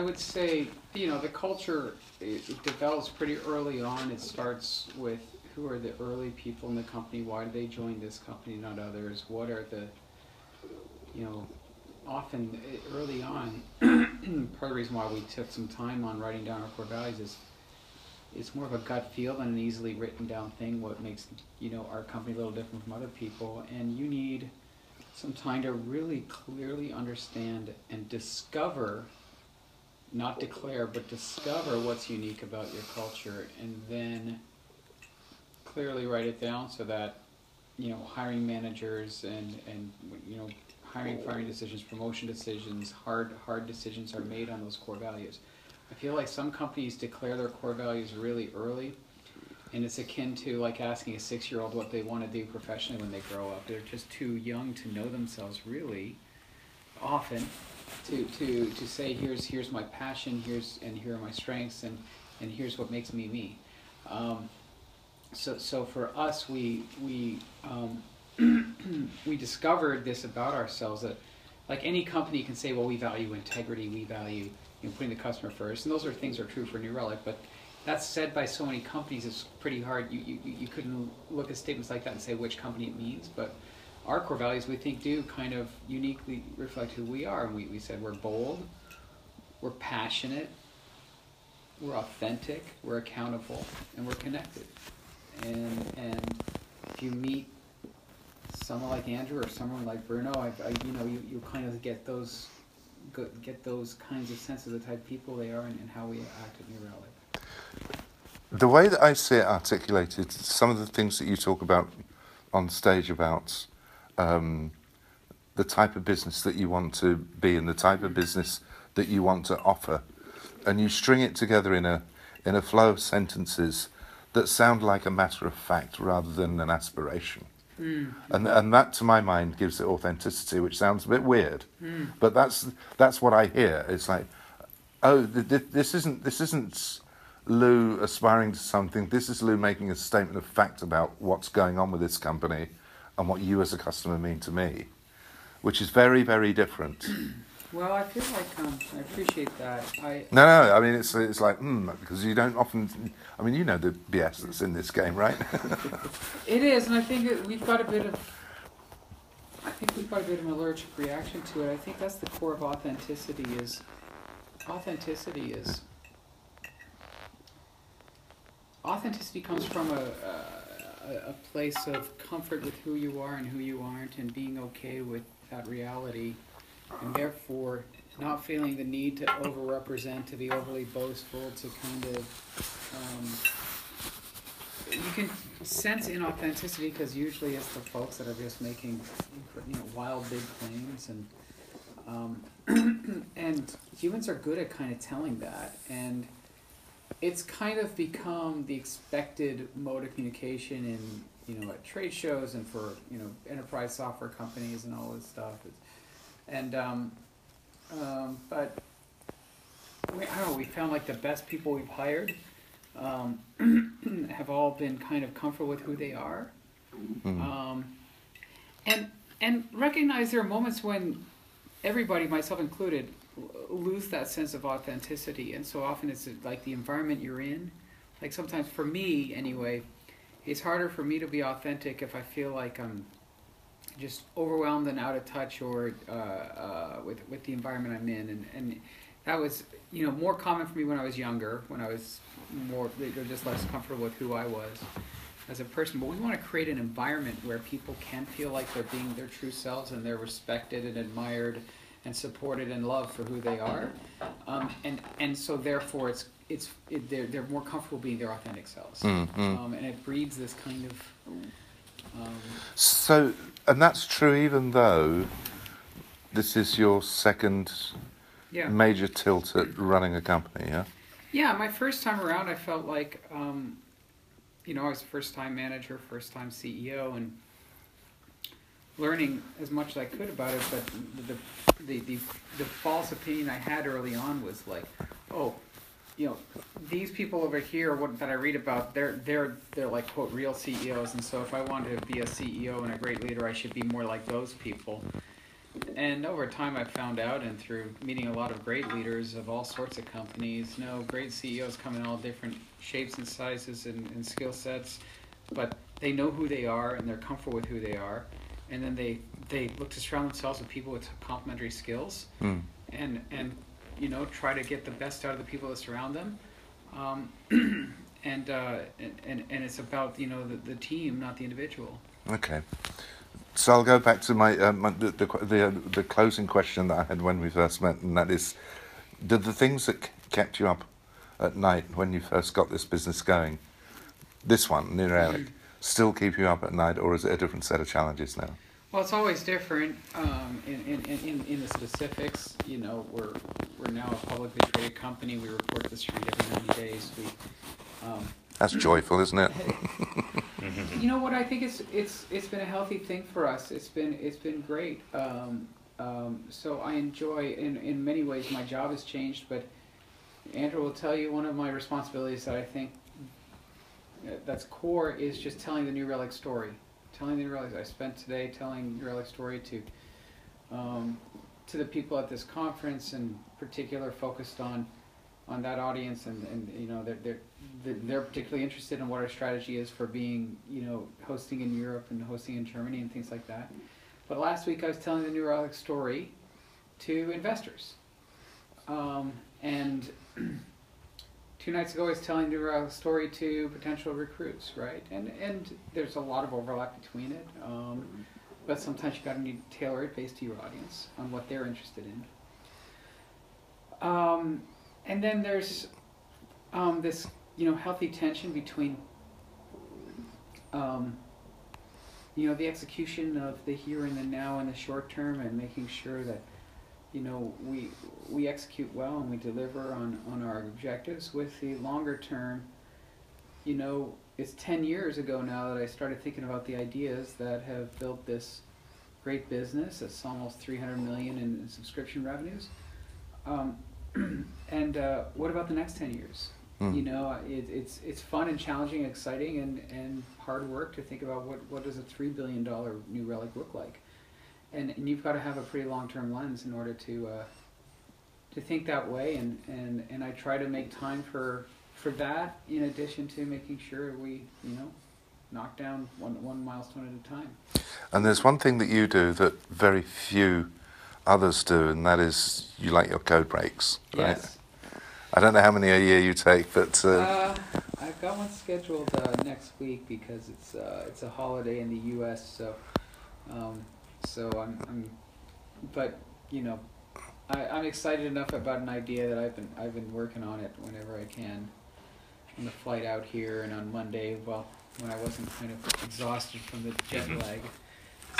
I would say, you know, the culture, it, it develops pretty early on. It starts with who are the early people in the company? Why did they join this company, not others? What are the, you know, often eh, early on, part of the reason why we took some time on writing down our core values is it's more of a gut feel than an easily written down thing. What makes you know our company a little different from other people, and you need some time to really clearly understand and discover, not declare, but discover what's unique about your culture, and then clearly write it down so that you know hiring managers and and you know hiring firing decisions, promotion decisions, hard hard decisions are made on those core values. I feel like some companies declare their core values really early, and it's akin to like asking a six year old what they want to do professionally when they grow up. They're just too young to know themselves really often to, to, to say here's here's my passion, here's and here are my strengths and, and here's what makes me me. Um, so so for us we we um, we discovered this about ourselves that like any company can say well we value integrity, we value you know, putting the customer first, and those are things are true for New Relic. But that's said by so many companies, it's pretty hard. You, you, you couldn't look at statements like that and say which company it means. But our core values, we think, do kind of uniquely reflect who we are. And we, we said we're bold, we're passionate, we're authentic, we're accountable, and we're connected. And, and if you meet someone like Andrew or someone like Bruno, I, I, you know, you, you kind of get those get those kinds of sense of the type of people they are and, and how we act in New Relic. The way that I see it articulated, some of the things that you talk about on stage about um, the type of business that you want to be and the type of business that you want to offer, and you string it together in a in a flow of sentences that sound like a matter of fact rather than an aspiration. Mm. And and that, to my mind, gives it authenticity, which sounds a bit weird, mm. but that's that's what I hear. It's like, oh, th- th- this isn't this isn't Lew aspiring to something. This is Lew making a statement of fact about what's going on with this company, and what you as a customer mean to me, which is very very different. Well, I feel like um, I appreciate that. I no, no. I mean, it's it's like hmm, because you don't often. I mean, you know the BS that's in this game, right? it is, and I think it, we've got a bit of. I think we've got a bit of an allergic reaction to it. I think that's the core of authenticity. Is authenticity is authenticity comes from a, a, a place of comfort with who you are and who you aren't, and being okay with that reality and therefore not feeling the need to overrepresent, to be overly boastful, to kind of. Um, you can sense inauthenticity because usually it's the folks that are just making you know wild big claims and um, and humans are good at kind of telling that and it's kind of become the expected mode of communication in you know at trade shows and for you know enterprise software companies and all this stuff it's, and um, um, but we, I don't know. We found like the best people we've hired um, have all been kind of comfortable with who they are, mm-hmm. um, and and recognize there are moments when everybody, myself included, lose that sense of authenticity, and so often it's like the environment you're in. Like sometimes for me, anyway, it's harder for me to be authentic if I feel like I'm just overwhelmed and out of touch or uh, uh, with with the environment I'm in, and and that was you know more common for me when I was younger, when I was more just less comfortable with who I was as a person. But we want to create an environment where people can feel like they're being their true selves and they're respected and admired and supported and loved for who they are, um, and and so therefore it's it's it, they're they're more comfortable being their authentic selves, mm-hmm. um, and it breeds this kind of. Um, so and that's true even though this is your second yeah. major tilt at running a company, yeah? Yeah, my first time around, I felt like, um, you know, I was first time manager, first time CEO, and learning as much as I could about it. But the the the, the false opinion I had early on was like, oh, you know, these people over here what, that I read about, they're they're they're like quote real CEOs, and so if I wanted to be a CEO and a great leader, I should be more like those people. and over time, I found out, and through meeting a lot of great leaders of all sorts of companies, know, great CEOs come in all different shapes and sizes and, and skill sets, but they know who they are and they're comfortable with who they are, and then they they look to surround themselves with people with complementary skills, Mm. and and you know try to get the best out of the people that surround them. Um, and, uh, and, and and it's about you know the, the team, not the individual. Okay. So I'll go back to my, my the, the the the closing question that I had when we first met, and that is, did the things that kept you up at night when you first got this business going, this one, New Relic, still keep you up at night, or is it a different set of challenges now? Well, it's always different um, in, in, in, in the specifics. You know, we're we're now a publicly traded company. We report to the street every 90 days. We, um, That's joyful, isn't it? you know what? I think it's it's it's been a healthy thing for us. It's been it's been great. Um, um, so I enjoy in in many ways. My job has changed, but Andrew will tell you one of my responsibilities that I think that's core is just telling the New Relic story. Telling the New Relic. I spent today telling New Relic story to um, to the people at this conference, in particular, focused on on that audience, and, and you know they're, they're they're particularly interested in what our strategy is for being you know hosting in Europe and hosting in Germany and things like that. But last week I was telling the New Relic story to investors, um, and two nights ago I was telling New story to potential recruits, right? And and there's a lot of overlap between it. Um, but sometimes you got to need to tailor it based to your audience on what they're interested in. Um, and then there's um, this, you know, healthy tension between, um, you know, the execution of the here and the now and the short term, and making sure that, you know, we we execute well and we deliver on on our objectives. With the longer term, you know, it's 10 years ago now that I started thinking about the ideas that have built this great business. It's almost 300 million in subscription revenues. Um, and uh, what about the next 10 years? Mm. You know, it, it's it's fun and challenging, and exciting, and, and hard work to think about what, what does a three billion dollar New Relic look like, and and you've got to have a pretty long term lens in order to uh, to think that way, and, and, and I try to make time for for that in addition to making sure we you know knock down one one milestone at a time. And there's one thing that you do that very few others do, and that is you like your code breaks, right? Yes. I don't know how many a year you take, but uh, Uh, I've got one scheduled uh, next week because it's uh, it's a holiday in the U.S. So, um, so I'm, I'm, but you know, I, I'm excited enough about an idea that I've been I've been working on it whenever I can, on the flight out here and on Monday. Well, when I wasn't kind of exhausted from the jet lag.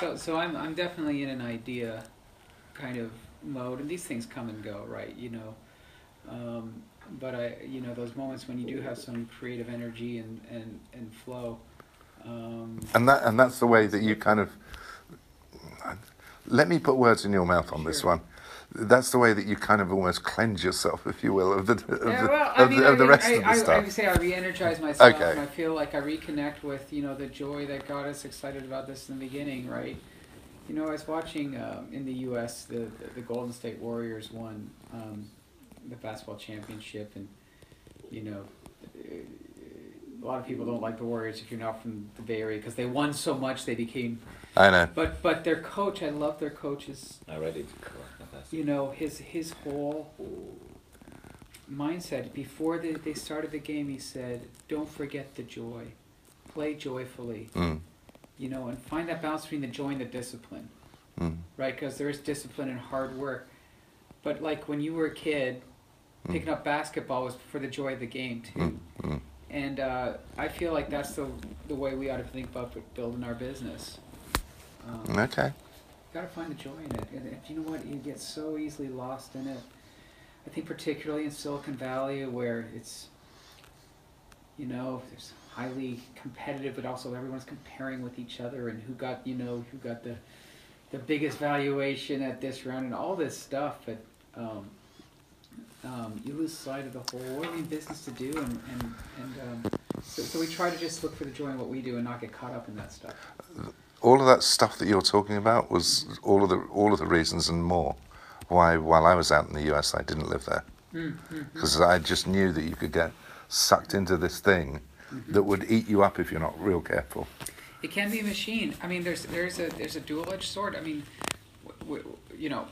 So so I'm I'm definitely in an idea, kind of mode, and these things come and go, right? You know. Um, but I, you know, those moments when you do have some creative energy and, and, and flow. Um, and that and that's the way that you kind of let me put words in your mouth on this one. That's the way that you kind of almost cleanse yourself, if you will, of the of, yeah, the, well, I of, mean, the, of the I, rest I, of the I, I stuff. would say I re-energize myself, Okay. and I feel like I reconnect with you know the joy that got us excited about this in the beginning, right? You know, I was watching um, in the U.S. The, the the Golden State Warriors won um, the basketball championship, and you know, a lot of people don't like the Warriors if you're not from the Bay Area because they won so much they became. I know. But but their coach, I love their coaches. I read it. Fantastic. you know his his whole mindset before they, they started the game he said don't forget the joy play joyfully Mm, you know and find that balance between the joy and the discipline mm, right because there is discipline and hard work but like when you were a kid Mm. picking up basketball was for the joy of the game too mm, mm. And uh, i feel like that's the, the way we ought to think about building our business um, Okay. gotta find the joy in it. And if you know what, you get so easily lost in it. I think particularly in Silicon Valley where it's, you know, there's highly competitive, but also everyone's comparing with each other and who got, you know, who got the, the biggest valuation at this round and all this stuff. But um, um, you lose sight of the whole. We're in business to do, and and and um, so, so we try to just look for the joy in what we do and not get caught up in that stuff. all of that stuff that you're talking about was all of the all of the reasons and more why while I was out in the US I didn't live there because I just knew that you could get sucked into this thing that would eat you up if you're not real careful. It can be a machine. I mean, there's there's a there's a dual edged sword. I mean, w- w- you know,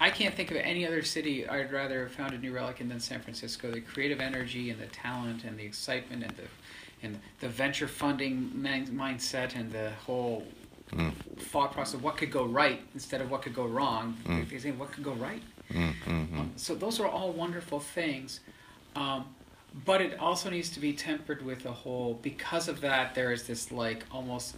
I can't think of any other city I'd rather have found a New Relic in than San Francisco. The creative energy and the talent and the excitement and the and the venture funding min- mindset and the whole Mm. thought process of what could go right instead of what could go wrong. Mm. They say what could go right. Mm, mm. Um, so those are all wonderful things, um, but it also needs to be tempered with a whole. Because of that, there is this like almost.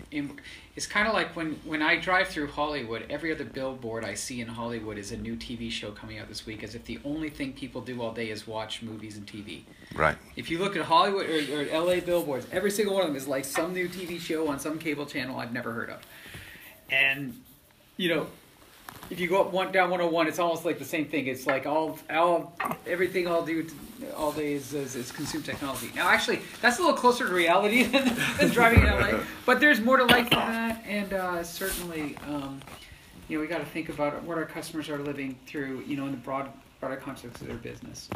It's kind of like when when I drive through Hollywood. Every other billboard I see in Hollywood is a new TV show coming out this week, as if the only thing people do all day is watch movies and TV. Right. If you look at Hollywood or, or LA billboards, every single one of them is like some new TV show on some cable channel I've never heard of. And, you know, if you go up one down 101, it's almost like the same thing. It's like all, all everything I'll do all day is, is, is consume technology. Now, actually, that's a little closer to reality than, than driving in LA. But there's more to life than that, and uh, certainly, um, you know, we got to think about what our customers are living through, you know, in the broad broader context of their business.